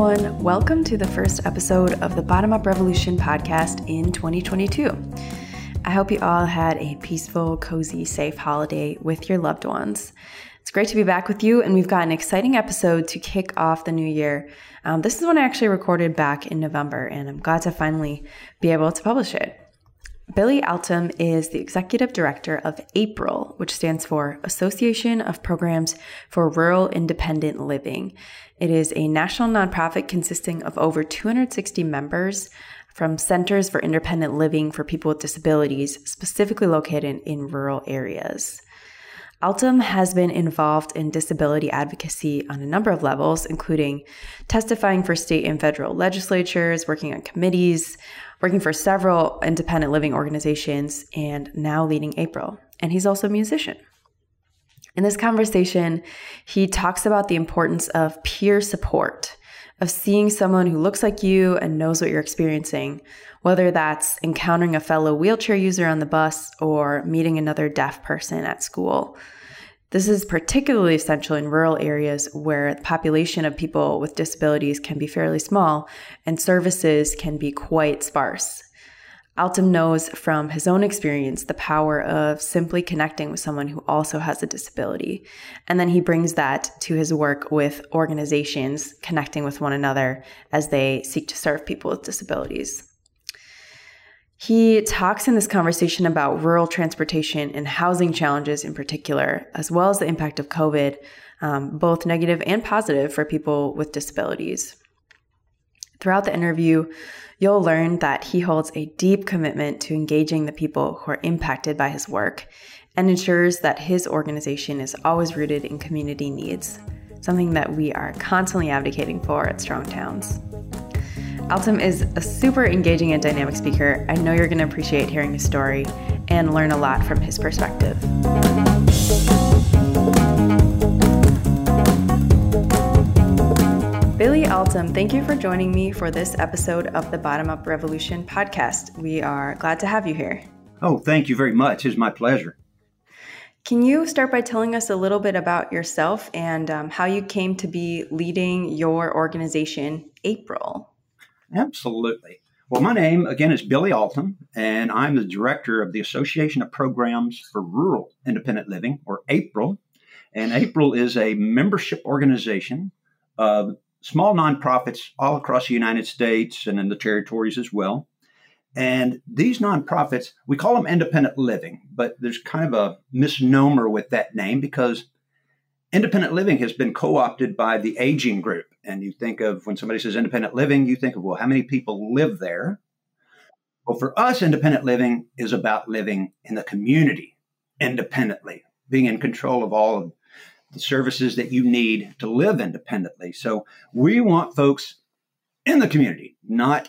everyone. Welcome to the first episode of the Bottom Up Revolution podcast in 2022. I hope you all had a peaceful, cozy, safe holiday with your loved ones. It's great to be back with you, and we've got an exciting episode to kick off the new year. Um, this is one I actually recorded back in November, and I'm glad to finally be able to publish it. Billy Altom is the executive director of APRIL, which stands for Association of Programs for Rural Independent Living. It is a national nonprofit consisting of over 260 members from centers for independent living for people with disabilities, specifically located in rural areas. Altom has been involved in disability advocacy on a number of levels, including testifying for state and federal legislatures, working on committees, working for several independent living organizations, and now leading APRIL. And he's also a musician. In this conversation, he talks about the importance of peer support, of seeing someone who looks like you and knows what you're experiencing, whether that's encountering a fellow wheelchair user on the bus or meeting another deaf person at school. This is particularly essential in rural areas where the population of people with disabilities can be fairly small and services can be quite sparse. Altom knows from his own experience the power of simply connecting with someone who also has a disability. And then he brings that to his work with organizations connecting with one another as they seek to serve people with disabilities. He talks in this conversation about rural transportation and housing challenges in particular, as well as the impact of COVID, um, both negative and positive for people with disabilities. Throughout the interview, you'll learn that he holds a deep commitment to engaging the people who are impacted by his work and ensures that his organization is always rooted in community needs, something that we are constantly advocating for at Strong Towns. Altom is a super engaging and dynamic speaker. I know you're going to appreciate hearing his story and learn a lot from his perspective. Billy thank you for joining me for this episode of the Bottom Up Revolution podcast. We are glad to have you here. Oh, thank you very much. It's my pleasure. Can you start by telling us a little bit about yourself and um, how you came to be leading your organization, APRIL? Absolutely. Well, my name, again, is Billy Altom, and I'm the director of the Association of Programs for Rural Independent Living, or APRIL. And APRIL is a membership organization of small nonprofits all across the United States and in the territories as well. And these nonprofits, we call them independent living, but there's kind of a misnomer with that name because independent living has been co opted by the aging group. And you think of when somebody says independent living, you think of, well, how many people live there? Well, for us, independent living is about living in the community independently, being in control of all of the services that you need to live independently. So we want folks in the community, not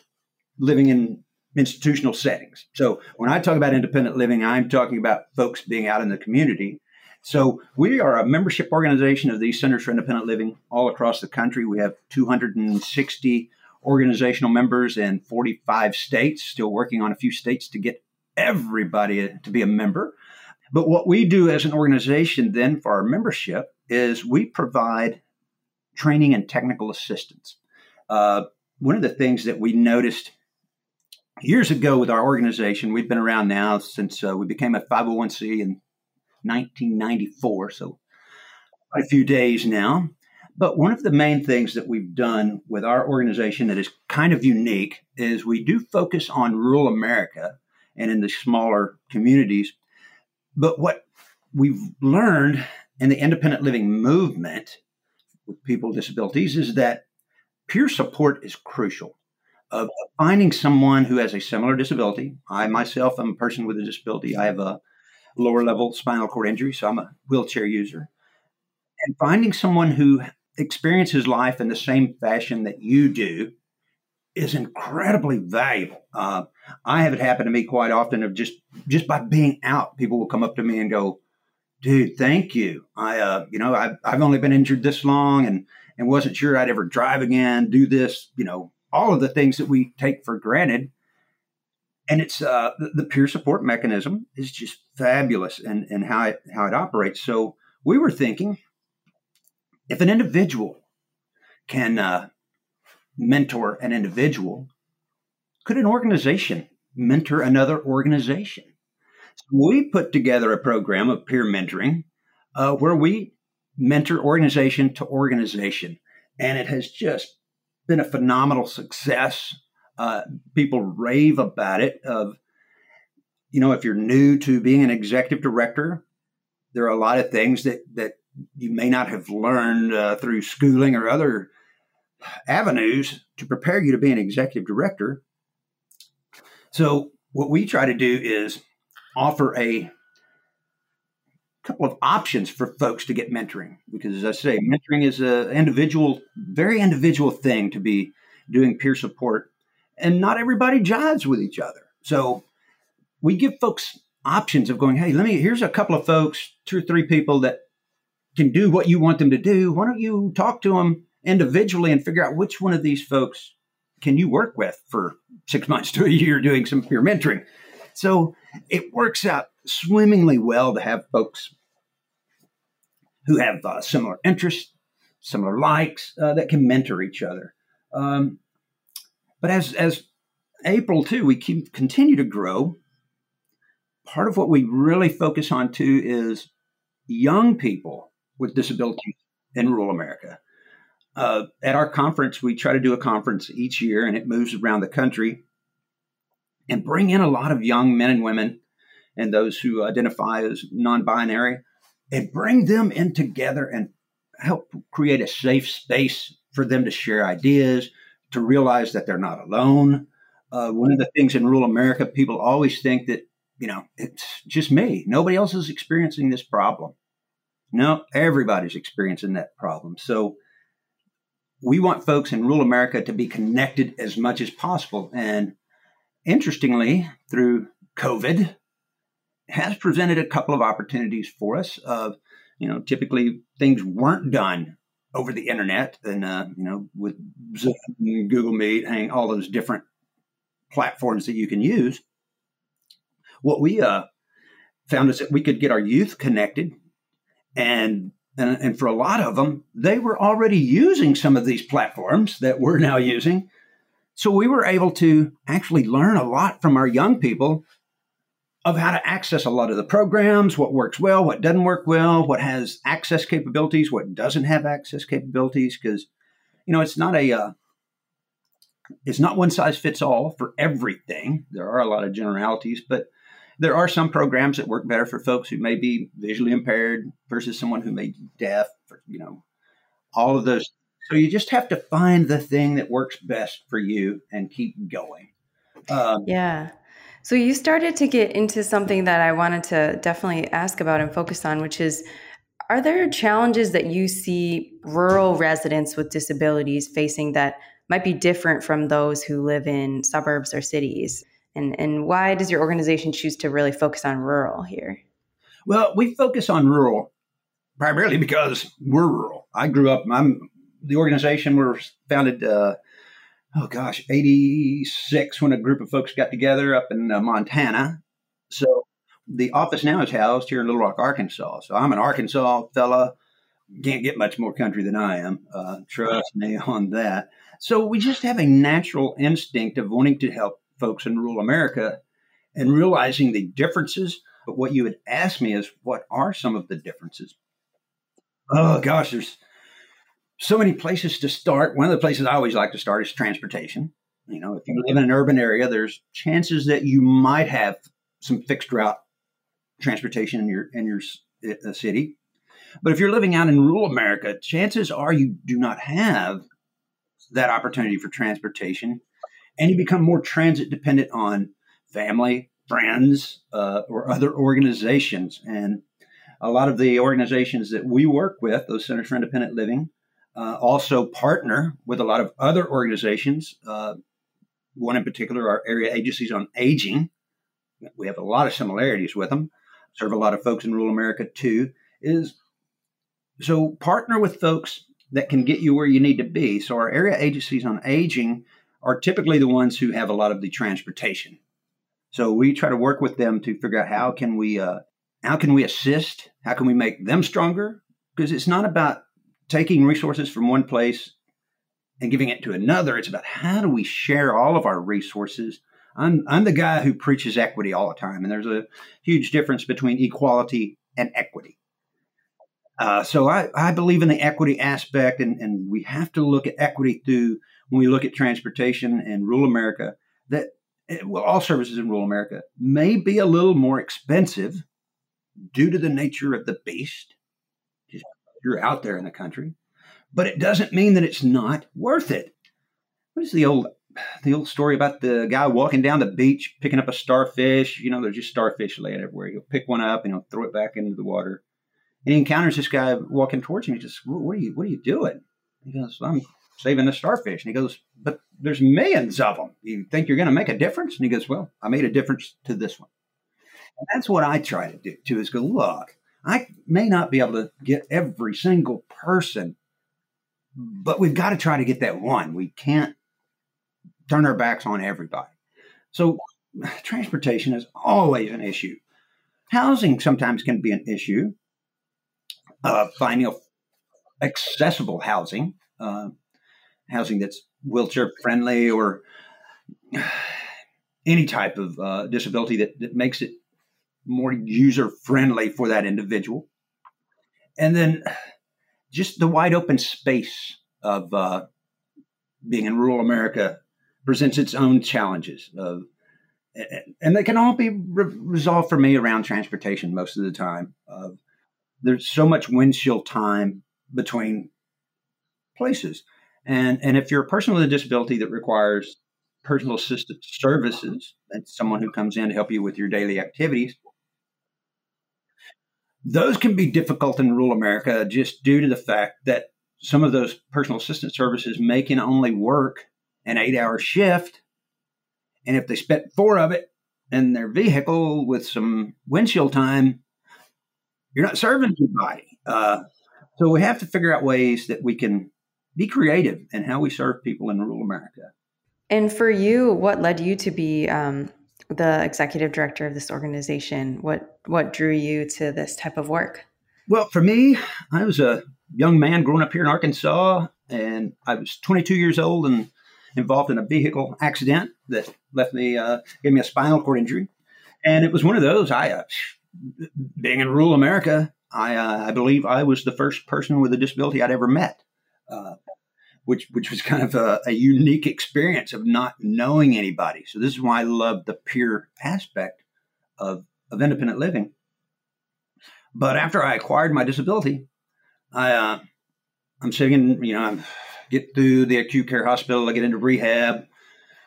living in institutional settings. So when I talk about independent living, I'm talking about folks being out in the community so we are a membership organization of these centers for independent living all across the country. We have 260 organizational members in 45 states, still working on a few states to get everybody to be a member. But what we do as an organization then for our membership is we provide training and technical assistance. Uh, one of the things that we noticed years ago with our organization, we've been around now since uh, we became a 501c in 1994, so a few days now. But one of the main things that we've done with our organization that is kind of unique is we do focus on rural America and in the smaller communities. But what we've learned in the independent living movement with people with disabilities is that peer support is crucial. Of finding someone who has a similar disability. I myself am a person with a disability. I have a lower level spinal cord injury, so I'm a wheelchair user. And finding someone who experiences life in the same fashion that you do is incredibly valuable. Uh, I have it happen to me quite often of just just by being out, people will come up to me and go, "Dude, thank you. I, uh, you know, I've, I've only been injured this long and and wasn't sure I'd ever drive again, do this, you know, all of the things that we take for granted." and it's uh, the, the, peer support mechanism is just fabulous and and how it how it operates. So we were thinking, if an individual can uh, mentor an individual, could an organization mentor another organization? So we put together a program of peer mentoring uh, where we mentor organization to organization. And it has just been a phenomenal success. Uh, people rave about it. Of you know, if you're new to being an executive director, there are a lot of things that that you may not have learned uh, through schooling or other avenues to prepare you to be an executive director. So, what we try to do is offer a couple of options for folks to get mentoring because, as I say, mentoring is an individual, very individual thing to be doing peer support, and not everybody jives with each other. So, we give folks options of going, hey, let me, here's a couple of folks, two or three people that can do what you want them to do. Why don't you talk to them individually and figure out which one of these folks can you work with for six months to a year doing some peer mentoring? So it works out swimmingly well to have folks who have uh, similar interests, similar likes uh, that can mentor each other. Um, but as as April too, we keep continue to grow part of what we really focus on too is young people with disabilities in rural America. Uh, at our conference, we try to do a conference each year, and it moves around the country and bring in a lot of young men and women and those who identify as non-binary, and bring them in together and help create a safe space for them to share ideas, to realize that they're not alone. Uh, one of the things in rural America, people always think that you know, it's just me. Nobody else is experiencing this problem. No, everybody's experiencing that problem. So we want folks in rural America to be connected as much as possible. And interestingly, through COVID, has presented a couple of opportunities for us. Of you know, typically things weren't done over the internet, and uh, you know, with Zoom, Google Meet, hang all those different platforms that you can use what we uh, found is that we could get our youth connected and, and and for a lot of them they were already using some of these platforms that we're now using. So we were able to actually learn a lot from our young people of how to access a lot of the programs what works well what doesn't work well what has access capabilities what doesn't have access capabilities because you know it's not a uh, it's not one size fits all for everything. There are a lot of generalities but there are some programs that work better for folks who may be visually impaired versus someone who may be deaf, you know, all of those. So you just have to find the thing that works best for you and keep going. Um, yeah. So you started to get into something that I wanted to definitely ask about and focus on, which is are there challenges that you see rural residents with disabilities facing that might be different from those who live in suburbs or cities? And, and why does your organization choose to really focus on rural here? Well, we focus on rural primarily because we're rural. I grew up, I'm the organization was founded, uh, oh gosh, 86 when a group of folks got together up in uh, Montana. So the office now is housed here in Little Rock, Arkansas. So I'm an Arkansas fella. Can't get much more country than I am. Uh, trust me on that. So we just have a natural instinct of wanting to help folks in rural America and realizing the differences. But what you would ask me is, what are some of the differences? Oh, gosh, there's so many places to start. One of the places I always like to start is transportation. You know, if you live in an urban area, there's chances that you might have some fixed route transportation in your in your uh, city. But if you're living out in rural America, chances are you do not have that opportunity for transportation and you become more transit dependent on family, friends, uh, or other organizations. And a lot of the organizations that we work with, those Centers for Independent Living, uh, also partner with a lot of other organizations. Uh, one in particular, our area agencies on aging. We have a lot of similarities with them. Serve a lot of folks in rural America too. Is so partner with folks that can get you where you need to be. So our area agencies on aging are typically the ones who have a lot of the transportation. So we try to work with them to figure out how can we uh, how can we assist, how can we make them stronger? Because it's not about taking resources from one place and giving it to another. It's about how do we share all of our resources. I'm, I'm the guy who preaches equity all the time, and there's a huge difference between equality and equity. Uh, so I, I believe in the equity aspect, and, and we have to look at equity through when we look at transportation in rural America. That eh, well, all services in rural America may be a little more expensive due to the nature of the beast. You're out there in the country, but it doesn't mean that it's not worth it. What is the old the old story about the guy walking down the beach picking up a starfish? You know, there's just starfish laying everywhere. He'll pick one up and he'll throw it back into the water. And he encounters this guy walking towards him. He just, "What are you? What are you doing?" He goes, "I'm saving the starfish." And he goes, "But there's millions of them. You think you're going to make a difference?" And he goes, "Well, I made a difference to this one." And that's what I try to do too. Is go look. I may not be able to get every single person but we've got to try to get that one. We can't turn our backs on everybody. So transportation is always an issue. Housing sometimes can be an issue. Uh, finding accessible housing, uh, housing that's wheelchair friendly or any type of uh, disability that, that makes it more user friendly for that individual. And then just the wide open space of uh, being in rural America presents its own challenges. Of, and they can all be re- resolved for me around transportation most of the time. Uh, there's so much windshield time between places. And, and if you're a person with a disability that requires personal assistant services, that's someone who comes in to help you with your daily activities, those can be difficult in rural America just due to the fact that some of those personal assistant services may can only work an eight hour shift. And if they spent four of it in their vehicle with some windshield time, you're not serving anybody. Uh, so we have to figure out ways that we can be creative in how we serve people in rural America. And for you, what led you to be um, the executive director of this organization? What what drew you to this type of work? Well, for me, I was a young man growing up here in Arkansas, and I was 22 years old and involved in a vehicle accident that left me, uh, gave me a spinal cord injury, and it was one of those. I, uh, being in rural America, I, uh, I believe I was the first person with a disability I'd ever met. Uh, which which was kind of a, a, unique experience of not knowing anybody. So this is why I love the peer aspect of of independent living. But after I acquired my disability, I uh, I'm sitting, you know, I get through the acute care hospital, I get into rehab.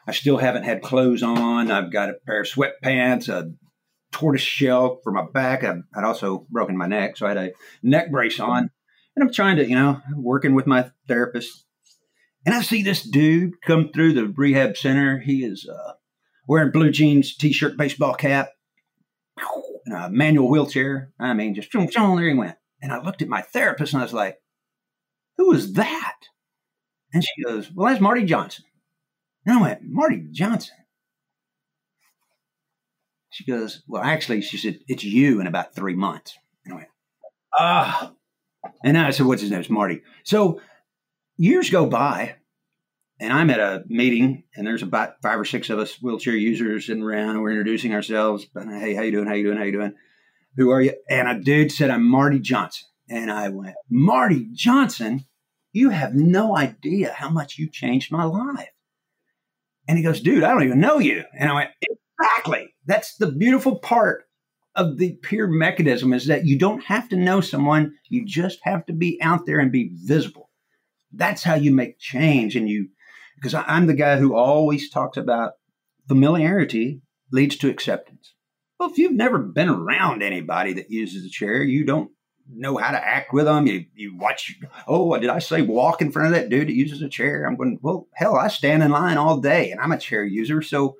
I still haven't had clothes on. I've got a pair of sweatpants, a tortoise shell for my back. I'd, I'd also broken my neck, so I had a neck brace on. And I'm trying to, you know, working with my therapist, and I see this dude come through the rehab center. He is uh, wearing blue jeans, t-shirt, baseball cap, and a manual wheelchair. I mean, just there he went. And I looked at my therapist and I was like, "Who is that?" And she goes, "Well, that's Marty Johnson." And I went, "Marty Johnson." She goes, "Well, actually," she said, "It's you in about three months." And I went, "Ah." And I said, "What's his name?" It's Marty. So years go by and I'm at a meeting and there's about five or six of us wheelchair users sitting around we're introducing ourselves. Hey, how you doing? How you doing? How you doing? Who are you? And a dude said, I'm Marty Johnson. And I went, Marty Johnson? You have no idea how much you changed my life. And he goes, dude, I don't even know you. And I went, exactly. That's the beautiful part of the peer mechanism is that you don't have to know someone. You just have to be out there and be visible that's how you make change. And you, because I'm the guy who always talks about familiarity leads to acceptance. Well, if you've never been around anybody that uses a chair, you don't know how to act with them. You, you watch, oh, did I say walk in front of that dude that uses a chair? I'm going, well, hell, I stand in line all day and I'm a chair user. So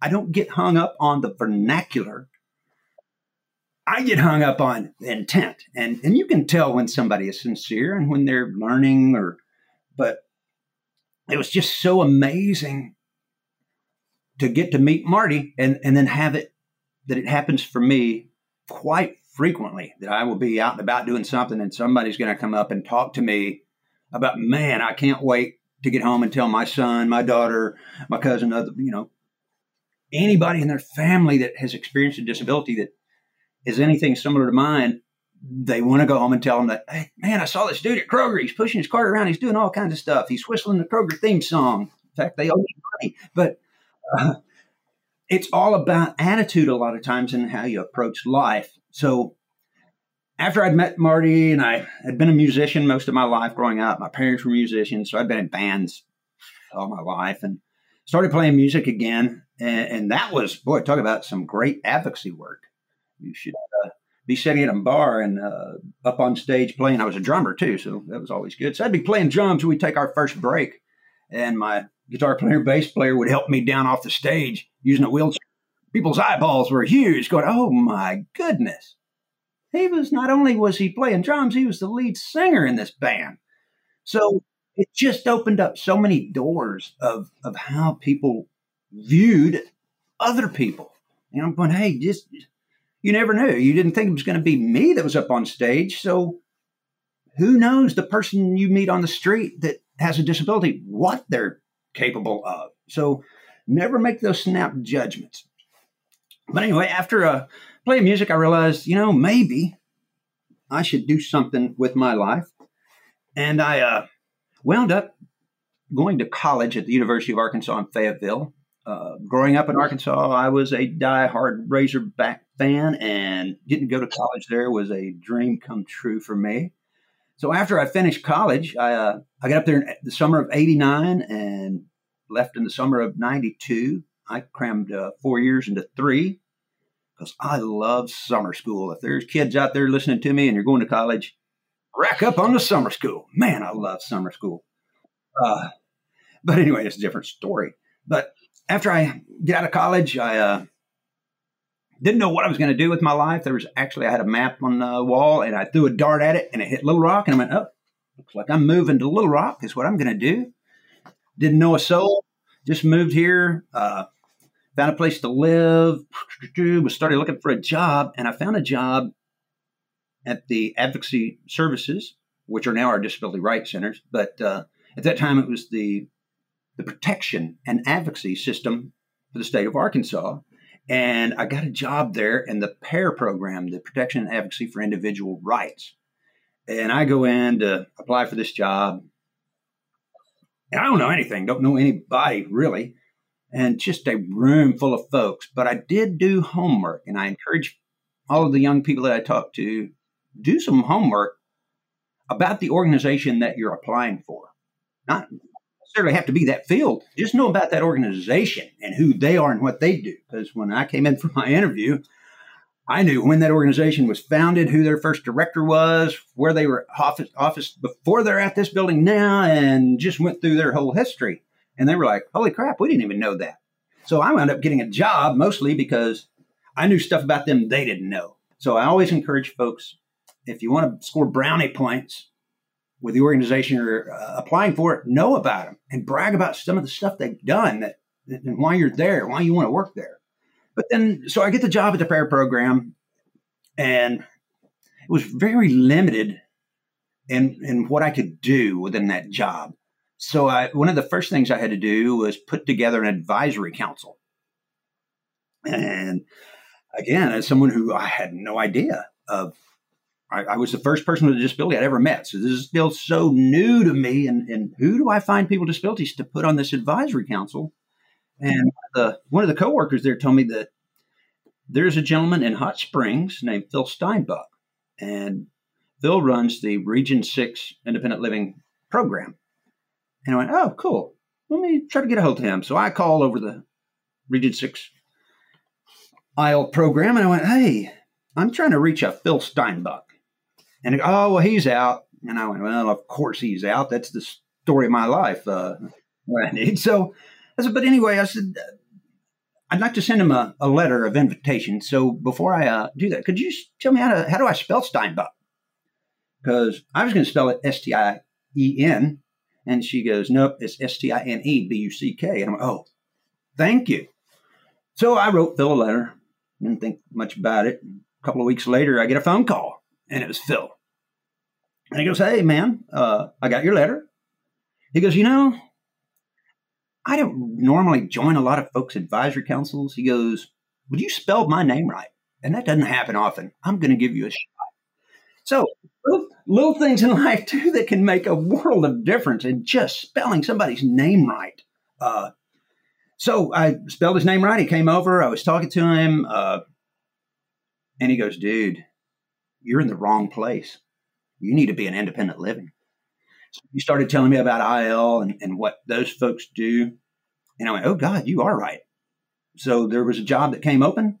I don't get hung up on the vernacular. I get hung up on intent. And, and you can tell when somebody is sincere and when they're learning or but it was just so amazing to get to meet Marty and, and then have it that it happens for me quite frequently that I will be out and about doing something and somebody's going to come up and talk to me about, man, I can't wait to get home and tell my son, my daughter, my cousin, other, you know, anybody in their family that has experienced a disability that is anything similar to mine, they want to go home and tell them that, hey, man, I saw this dude at Kroger. He's pushing his cart around. He's doing all kinds of stuff. He's whistling the Kroger theme song. In fact, they owe me money. But uh, it's all about attitude a lot of times and how you approach life. So after I'd met Marty and I had been a musician most of my life growing up, my parents were musicians, so I'd been in bands all my life and started playing music again. And, and that was, boy, talk about some great advocacy work. You should uh, be sitting at a bar and uh, up on stage playing. I was a drummer too, so that was always good. So I'd be playing drums. when We'd take our first break, and my guitar player, bass player would help me down off the stage using a wheelchair. People's eyeballs were huge, going, "Oh my goodness!" He was not only was he playing drums, he was the lead singer in this band. So it just opened up so many doors of of how people viewed other people. And I'm going, hey, just you never knew. You didn't think it was going to be me that was up on stage. So who knows the person you meet on the street that has a disability, what they're capable of. So never make those snap judgments. But anyway, after uh, playing music, I realized, you know, maybe I should do something with my life. And I uh, wound up going to college at the University of Arkansas in Fayetteville. Uh, growing up in Arkansas, I was a die-hard Razorback fan, and getting to go to college there was a dream come true for me. So after I finished college, I uh, I got up there in the summer of '89 and left in the summer of '92. I crammed uh, four years into three because I love summer school. If there's kids out there listening to me and you're going to college, rack up on the summer school. Man, I love summer school. Uh, but anyway, it's a different story. But after I get out of college, I uh, didn't know what I was going to do with my life. There was actually I had a map on the wall, and I threw a dart at it, and it hit Little Rock, and I went, "Oh, looks like I'm moving to Little Rock. Is what I'm going to do." Didn't know a soul. Just moved here. Uh, found a place to live. Was started looking for a job, and I found a job at the Advocacy Services, which are now our disability rights centers. But uh, at that time, it was the the protection and advocacy system for the state of Arkansas. And I got a job there in the PAIR program, the Protection and Advocacy for Individual Rights. And I go in to apply for this job. And I don't know anything, don't know anybody really, and just a room full of folks. But I did do homework, and I encourage all of the young people that I talk to do some homework about the organization that you're applying for. Not necessarily have to be that field. Just know about that organization and who they are and what they do. Because when I came in for my interview, I knew when that organization was founded, who their first director was, where they were office, office before they're at this building now, and just went through their whole history. And they were like, holy crap, we didn't even know that. So I wound up getting a job mostly because I knew stuff about them they didn't know. So I always encourage folks if you want to score brownie points, with the organization you're uh, applying for, know about them and brag about some of the stuff they've done that, and why you're there, why you want to work there. But then, so I get the job at the PAIR program, and it was very limited in in what I could do within that job. So I, one of the first things I had to do was put together an advisory council. And again, as someone who I had no idea of I, I, was the first person with a disability I'd ever met. So this is still so new to me. And, and who do I find people with disabilities to put on this advisory council? And the, one of the coworkers there told me that there's a gentleman in Hot Springs named Phil Steinbuck. And Phil runs the Region 6 Independent Living Program. And I went, oh, cool. Let me try to get a hold of him. So I called over the Region 6 IL program and I went, hey, I'm trying to reach a Phil Steinbuck. And oh, well, he's out. And I went, well, of course he's out. That's the story of my life. Uh. So I said, but anyway, I said, I'd like to send him a, a letter of invitation. So before I uh, do that, could you tell me how to how do I spell Steinbuck? Because I was going to spell it S T I E N, and she goes, nope, it's S T I N E B U C K. And I'm like, oh, thank you. So I wrote Phil a letter. Didn't think much about it. A couple of weeks later, I get a phone call, and it was Phil. And he goes, Hey, man, uh, I got your letter. He goes, You know, I don't normally join a lot of folks' advisory councils. He goes, Would you spell my name right? And that doesn't happen often. I'm going to give you a shot. So, little, little things in life, too, that can make a world of difference in just spelling somebody's name right. Uh, so I spelled his name right. He came over. I was talking to him, uh, and he goes, "Dude, you're in the wrong place. You need to be an independent living." So he started telling me about IL and, and what those folks do, and I went, "Oh God, you are right." So there was a job that came open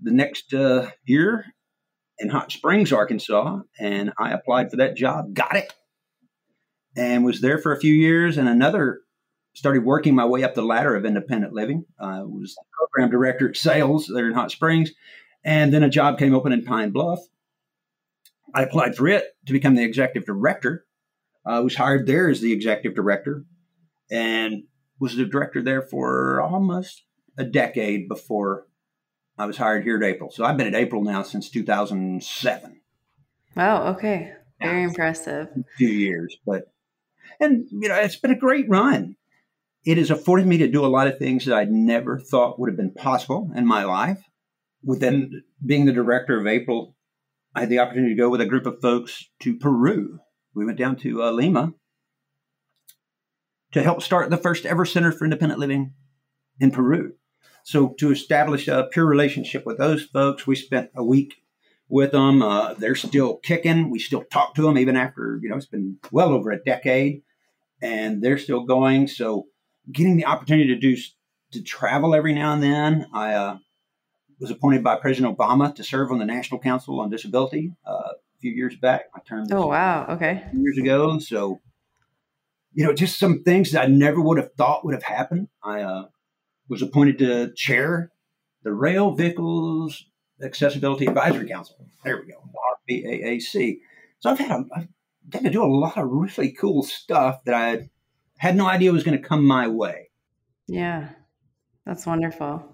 the next uh, year in Hot Springs, Arkansas, and I applied for that job, got it, and was there for a few years. And another started working my way up the ladder of independent living. I uh, was program director at sales there in Hot Springs. And then a job came open in Pine Bluff. I applied for it to become the executive director. I was hired there as the executive director and was the director there for almost a decade before I was hired here at April. So I've been at April now since 2007. Wow. Okay. Very impressive. A few years, but, and, you know, it's been a great run it has afforded me to do a lot of things that I never thought would have been possible in my life. Within being the director of April, I had the opportunity to go with a group of folks to Peru. We went down to uh, Lima to help start the first ever Center for Independent Living in Peru. So, to establish a pure relationship with those folks, we spent a week with them. Uh, they're still kicking. We still talk to them even after, you know, it's been well over a decade and they're still going. So, getting the opportunity to do to travel every now and then. I uh, was appointed by President Obama to serve on the National Council on Disability uh, a few years back. I turned oh wow okay years ago. So you know, just some things that I never would have thought would have happened. I uh, was appointed to chair the Rail Vehicles Accessibility Advisory Council. There we go, RVAAC. So I've had a, I've got to do a lot of really cool stuff that I had no idea was going to come my way. Yeah, that's wonderful.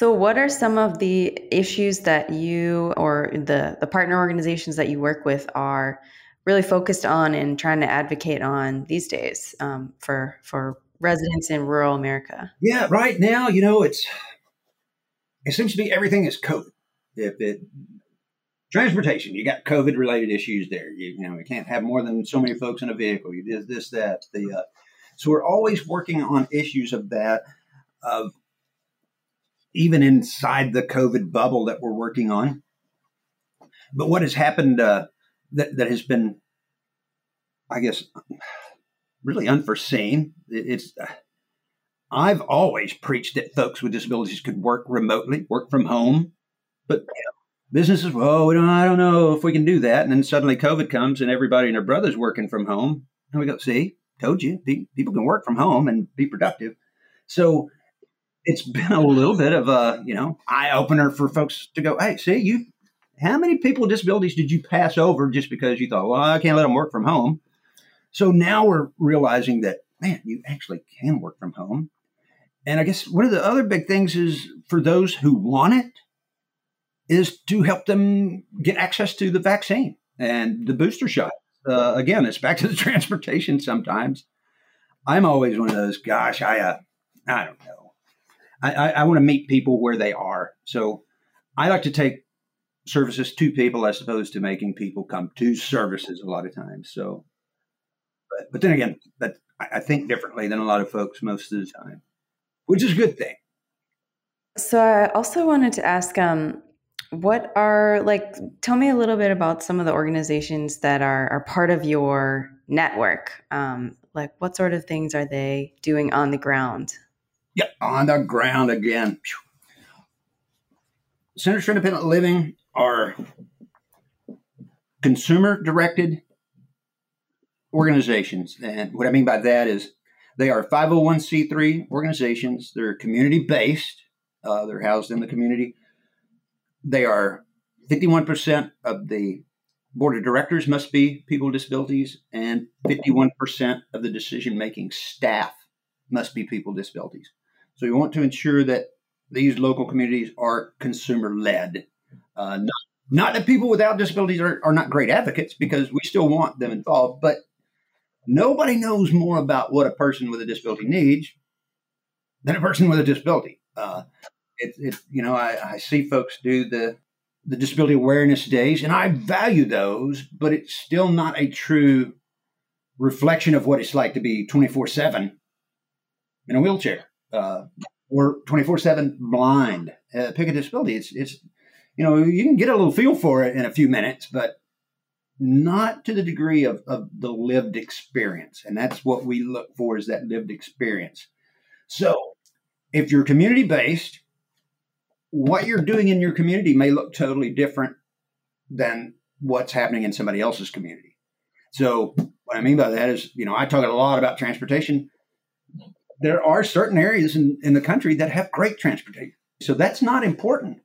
So, what are some of the issues that you or the, the partner organizations that you work with are really focused on and trying to advocate on these days um, for for residents in rural America? Yeah, right now, you know, it's it seems to be everything is COVID. If it transportation, you got COVID related issues there. You, you, know, you can't have more than so many folks in a vehicle. You did this, that, the. Uh, so we're always working on issues of that, of even inside the COVID bubble that we're working on. But what has happened uh, that that has been, I guess, really unforeseen. It's. Uh, I've always preached that folks with disabilities could work remotely, work from home, but businesses, well, we don't, I don't know if we can do that. And then suddenly COVID comes and everybody and their brother's working from home. And we go, see, told you, people can work from home and be productive. So it's been a little bit of a, you know, eye opener for folks to go, hey, see, you, how many people with disabilities did you pass over just because you thought, well, I can't let them work from home? So now we're realizing that, man, you actually can work from home. And I guess one of the other big things is for those who want it, is to help them get access to the vaccine and the booster shot. Uh, again, it's back to the transportation sometimes. I'm always one of those, gosh, I, uh, I don't know. I, I, want to meet people where they are. So I like to take services to people as opposed to making people come to services a lot of times. So, but, but then again, that I think differently than a lot of folks most of the time, which is a good thing. So I also wanted to ask, um, what are like tell me a little bit about some of the organizations that are are part of your network um, like what sort of things are they doing on the ground yeah on the ground again. Centers for independent living are consumer directed organizations and what i mean by that is they are 501c3 organizations. They're community based uh, they're housed in the community. They are 51% of the board of directors must be people with disabilities, and 51% of the decision making staff must be people with disabilities. So we want to ensure that these local communities are consumer led. Uh, not, not that people without disabilities are, are not great advocates because we still want them involved, but nobody knows more about what a person with a disability needs than a person with a disability. Uh, it, it, you know, I, I see folks do the the disability awareness days, and I value those, but it's still not a true reflection of what it's like to be 24 7 in a wheelchair uh, or 24 7 blind. Uh, pick a disability. It's, it's, you know, you can get a little feel for it in a few minutes, but not to the degree of, of the lived experience. And that's what we look for is that lived experience. So if you're community based, what you're doing in your community may look totally different than what's happening in somebody else's community. So what I mean by that is, you know, I talk a lot about transportation. There are certain areas in, in the country that have great transportation. So that's not important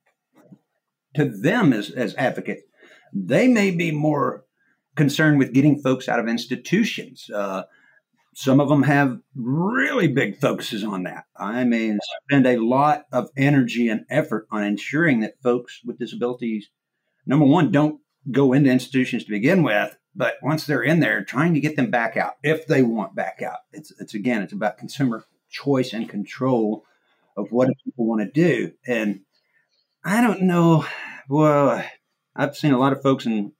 to them as, as advocates. They may be more concerned with getting folks out of institutions. Uh, some of them have really big focuses on that. I mean, spend a lot of energy and effort on ensuring that folks with disabilities, number one, don't go into institutions to begin with, but once they're in there, trying to get them back out if they want back out. It's, it's again, it's about consumer choice and control of what people want to do. And I don't know. Well, I've seen a lot of folks in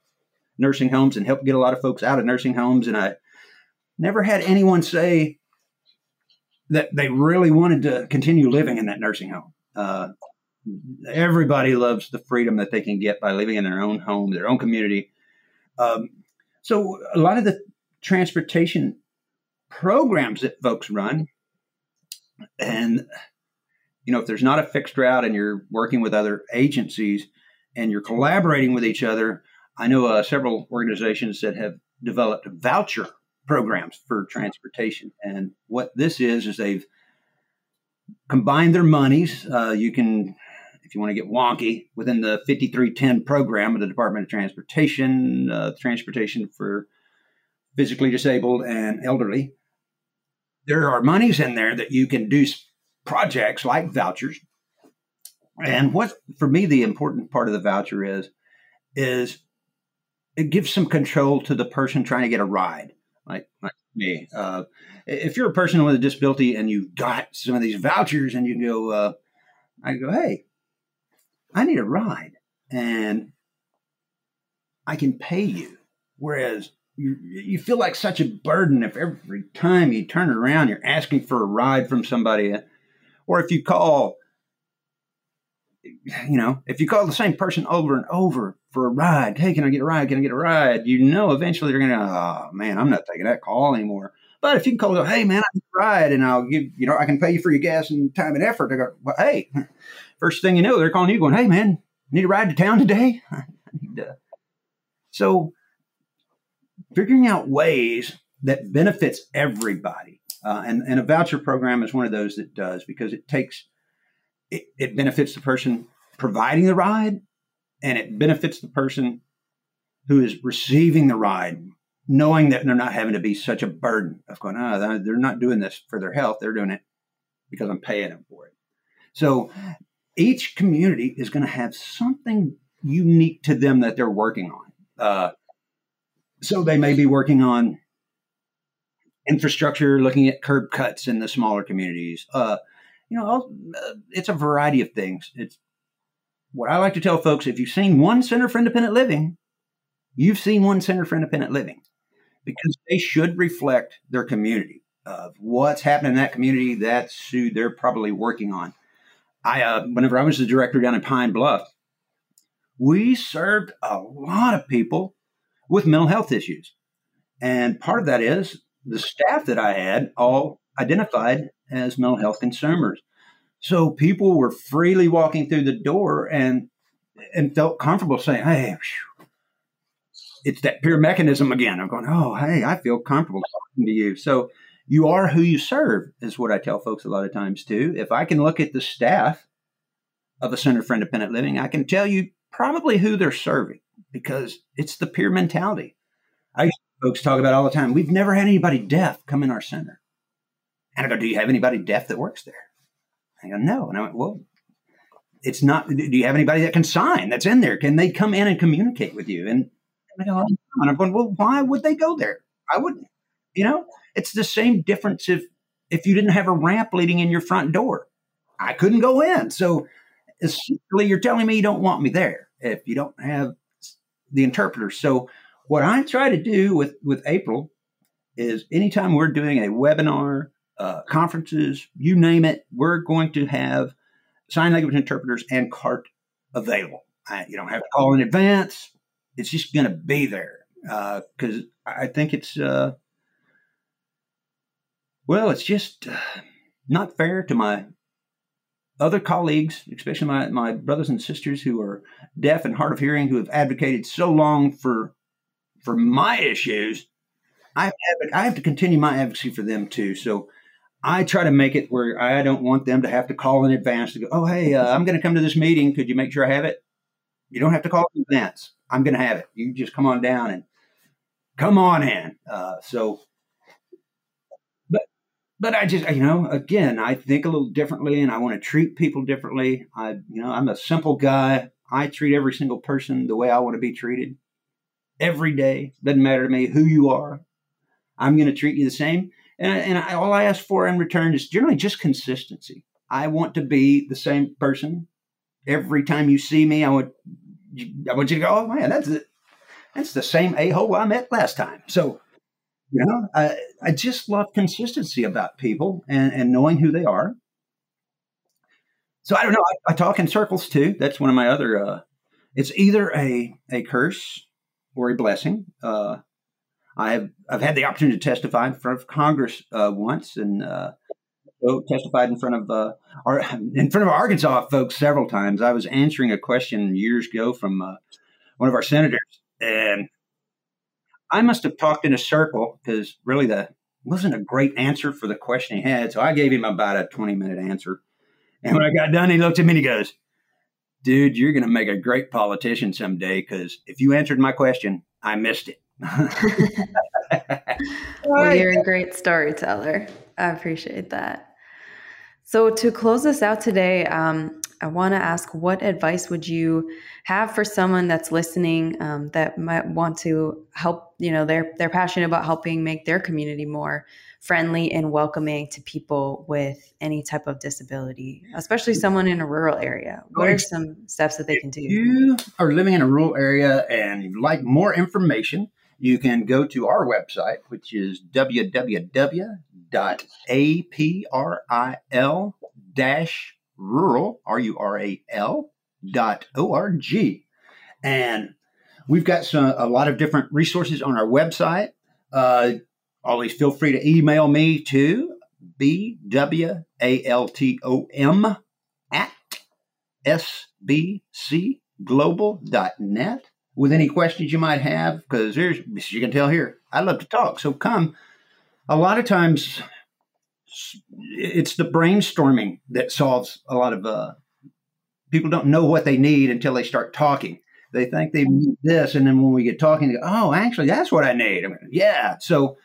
nursing homes and helped get a lot of folks out of nursing homes, and I never had anyone say that they really wanted to continue living in that nursing home. Uh, everybody loves the freedom that they can get by living in their own home, their own community. Um, so a lot of the transportation programs that folks run, and you know, if there's not a fixed route and you're working with other agencies and you're collaborating with each other, I know uh, several organizations that have developed voucher programs for transportation. And what this is, is they've combined their monies. Uh, you can, if you want to get wonky, within the 5310 program of the Department of Transportation, uh, transportation for physically disabled and elderly, there are monies in there that you can do projects like vouchers. And what, for me, the important part of the voucher is, is it gives some control to the person trying to get a ride like, like me. Uh, if you're a person with a disability and you've got some of these vouchers and you go, uh, I go, hey, I need a ride and I can pay you. Whereas you, you feel like such a burden if every time you turn around you're asking for a ride from somebody. Or if you call you know, if you call the same person over and over for a ride, hey, can I get a ride? Can I get a ride? You know, eventually they're going to, oh man, I'm not taking that call anymore. But if you can call hey man, I need a ride and I'll give, you know, I can pay you for your gas and time and effort. I go, well, hey, first thing you know, they're calling you going, hey man, need a ride to town today? so figuring out ways that benefits everybody. Uh, and, and a voucher program is one of those that does because it takes it, it benefits the person providing the ride and it benefits the person who is receiving the ride knowing that they're not having to be such a burden of going, oh, they're not doing this for their health. They're doing it because I'm paying them for it. So each community is going to have something unique to them that they're working on. Uh, so they may be working on infrastructure, looking at curb cuts in the smaller communities. Uh, you know, uh, it's a variety of things. It's what I like to tell folks if you've seen one Center for Independent Living, you've seen one Center for Independent Living because they should reflect their community of what's happening in that community. That's who they're probably working on. I, uh, whenever I was the director down in Pine Bluff, we served a lot of people with mental health issues. And part of that is the staff that I had all identified as mental health consumers. So people were freely walking through the door and and felt comfortable saying, "Hey, whew. it's that peer mechanism again." I'm going, "Oh, hey, I feel comfortable talking to you." So you are who you serve is what I tell folks a lot of times too. If I can look at the staff of a Center for Independent Living, I can tell you probably who they're serving because it's the peer mentality. I folks talk about all the time. We've never had anybody deaf come in our center. And I go, Do you have anybody deaf that works there? I go, No. And I went, Well, it's not, do you have anybody that can sign that's in there? Can they come in and communicate with you? And I go, and I'm going, Well, why would they go there? I wouldn't. You know, it's the same difference if if you didn't have a ramp leading in your front door. I couldn't go in. So essentially you're telling me you don't want me there if you don't have the interpreter. So what I try to do with with APRIL is anytime we're doing a webinar, uh, conferences, you name it, we're going to have sign language interpreters and CART available. I, you don't have to call in advance. It's just going to be there because uh, I think it's uh, well, it's just uh, not fair to my other colleagues, especially my, my brothers and sisters who are deaf and hard of hearing, who have advocated so long for for my issues. I have, I have to continue my advocacy for them too. So I try to make it where I don't want them to have to call in advance to go, oh, hey, uh, I'm going to come to this meeting. Could you make sure I have it? You don't have to call in advance. I'm going to have it. You just come on down and come on in. Uh, so but I just, you know, again, I think a little differently and I want to treat people differently. I, you know, I'm a simple guy. I treat every single person the way I want to be treated every day. Doesn't matter to me who you are. I'm going to treat you the same. And, and I, all I ask for in return is generally just consistency. I want to be the same person every time you see me. I want, I want you to go, oh man, that's it. That's the same a hole I met last time. So you know, I, I just love consistency about people and, and knowing who they are. So I don't know. I, I talk in circles too. That's one of my other. Uh, it's either a a curse or a blessing. Uh, I've I've had the opportunity to testify in front of Congress uh, once, and uh, testified in front of uh, our, in front of Arkansas folks several times. I was answering a question years ago from uh, one of our senators, and I must have talked in a circle because really the wasn't a great answer for the question he had. So I gave him about a 20 minute answer. And when I got done, he looked at me and he goes, Dude, you're going to make a great politician someday because if you answered my question, I missed it. well, you're a great storyteller. I appreciate that. So, to close this out today, um, I want to ask what advice would you have for someone that's listening um, that might want to help? You know, they're they're passionate about helping make their community more friendly and welcoming to people with any type of disability, especially someone in a rural area. What are some steps that they can do? If you are living in a rural area and you'd like more information, you can go to our website, which is www.april rural, R U R A L dot O R G. And we've got some, a lot of different resources on our website. Uh, always feel free to email me to bwaltom at S B C sbcglobal.net with any questions you might have because there's as you can tell here i love to talk so come a lot of times it's the brainstorming that solves a lot of uh, people don't know what they need until they start talking. They think they need this, and then when we get talking, go, "Oh, actually, that's what I need." I mean, yeah. So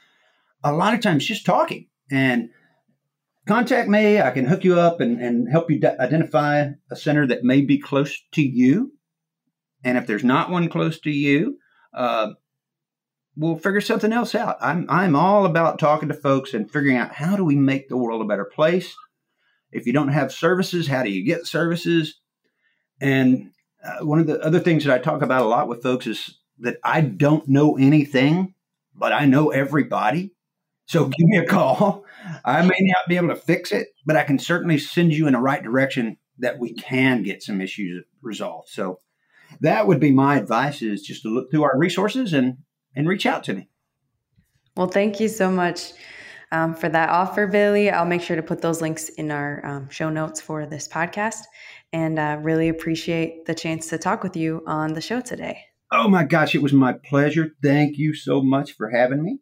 a lot of times, just talking and contact me. I can hook you up and, and help you d- identify a center that may be close to you. And if there's not one close to you, uh, we'll figure something else out. I'm I'm all about talking to folks and figuring out how do we make the world a better place. If you don't have services, how do you get services? And uh, one of the other things that I talk about a lot with folks is that I don't know anything, but I know everybody. So give me a call. I may not be able to fix it, but I can certainly send you in the right direction that we can get some issues resolved. So that would be my advice is just to look through our resources and and reach out to me. Well, thank you so much um, for that offer, Billy. I'll make sure to put those links in our um, show notes for this podcast and uh, really appreciate the chance to talk with you on the show today. Oh my gosh, it was my pleasure. Thank you so much for having me.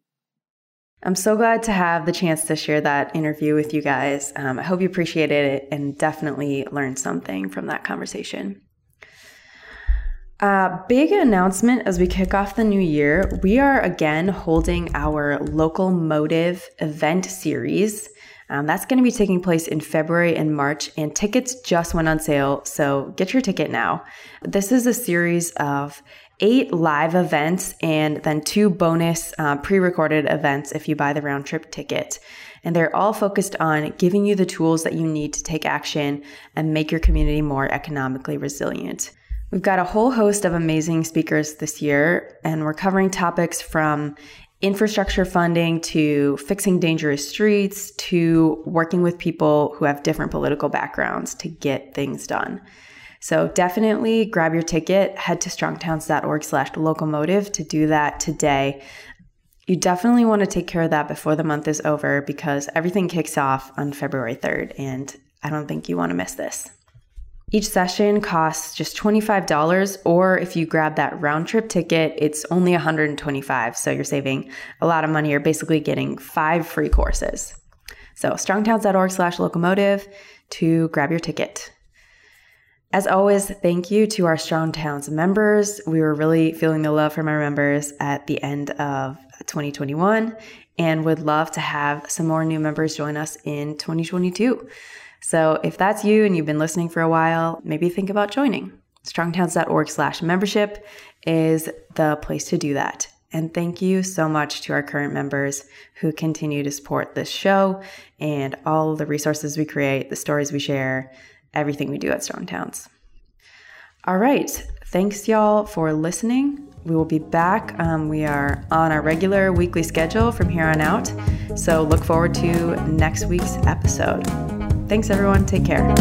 I'm so glad to have the chance to share that interview with you guys. Um, I hope you appreciated it and definitely learned something from that conversation. Uh, big announcement as we kick off the new year. We are again holding our local motive event series. Um, that's going to be taking place in February and March, and tickets just went on sale. So get your ticket now. This is a series of eight live events and then two bonus uh, pre recorded events if you buy the round trip ticket. And they're all focused on giving you the tools that you need to take action and make your community more economically resilient. We've got a whole host of amazing speakers this year, and we're covering topics from infrastructure funding to fixing dangerous streets to working with people who have different political backgrounds to get things done. So definitely grab your ticket, head to strongtowns.org slash locomotive to do that today. You definitely want to take care of that before the month is over because everything kicks off on February 3rd, and I don't think you want to miss this. Each session costs just $25, or if you grab that round trip ticket, it's only 125. So you're saving a lot of money. You're basically getting five free courses. So strongtowns.org slash locomotive to grab your ticket. As always, thank you to our Strong Towns members. We were really feeling the love from our members at the end of 2021 and would love to have some more new members join us in 2022. So if that's you and you've been listening for a while, maybe think about joining. Strongtowns.org slash membership is the place to do that. And thank you so much to our current members who continue to support this show and all the resources we create, the stories we share, everything we do at Strong Towns. All right. Thanks, y'all, for listening. We will be back. Um, we are on our regular weekly schedule from here on out. So look forward to next week's episode. Thanks, everyone. Take care.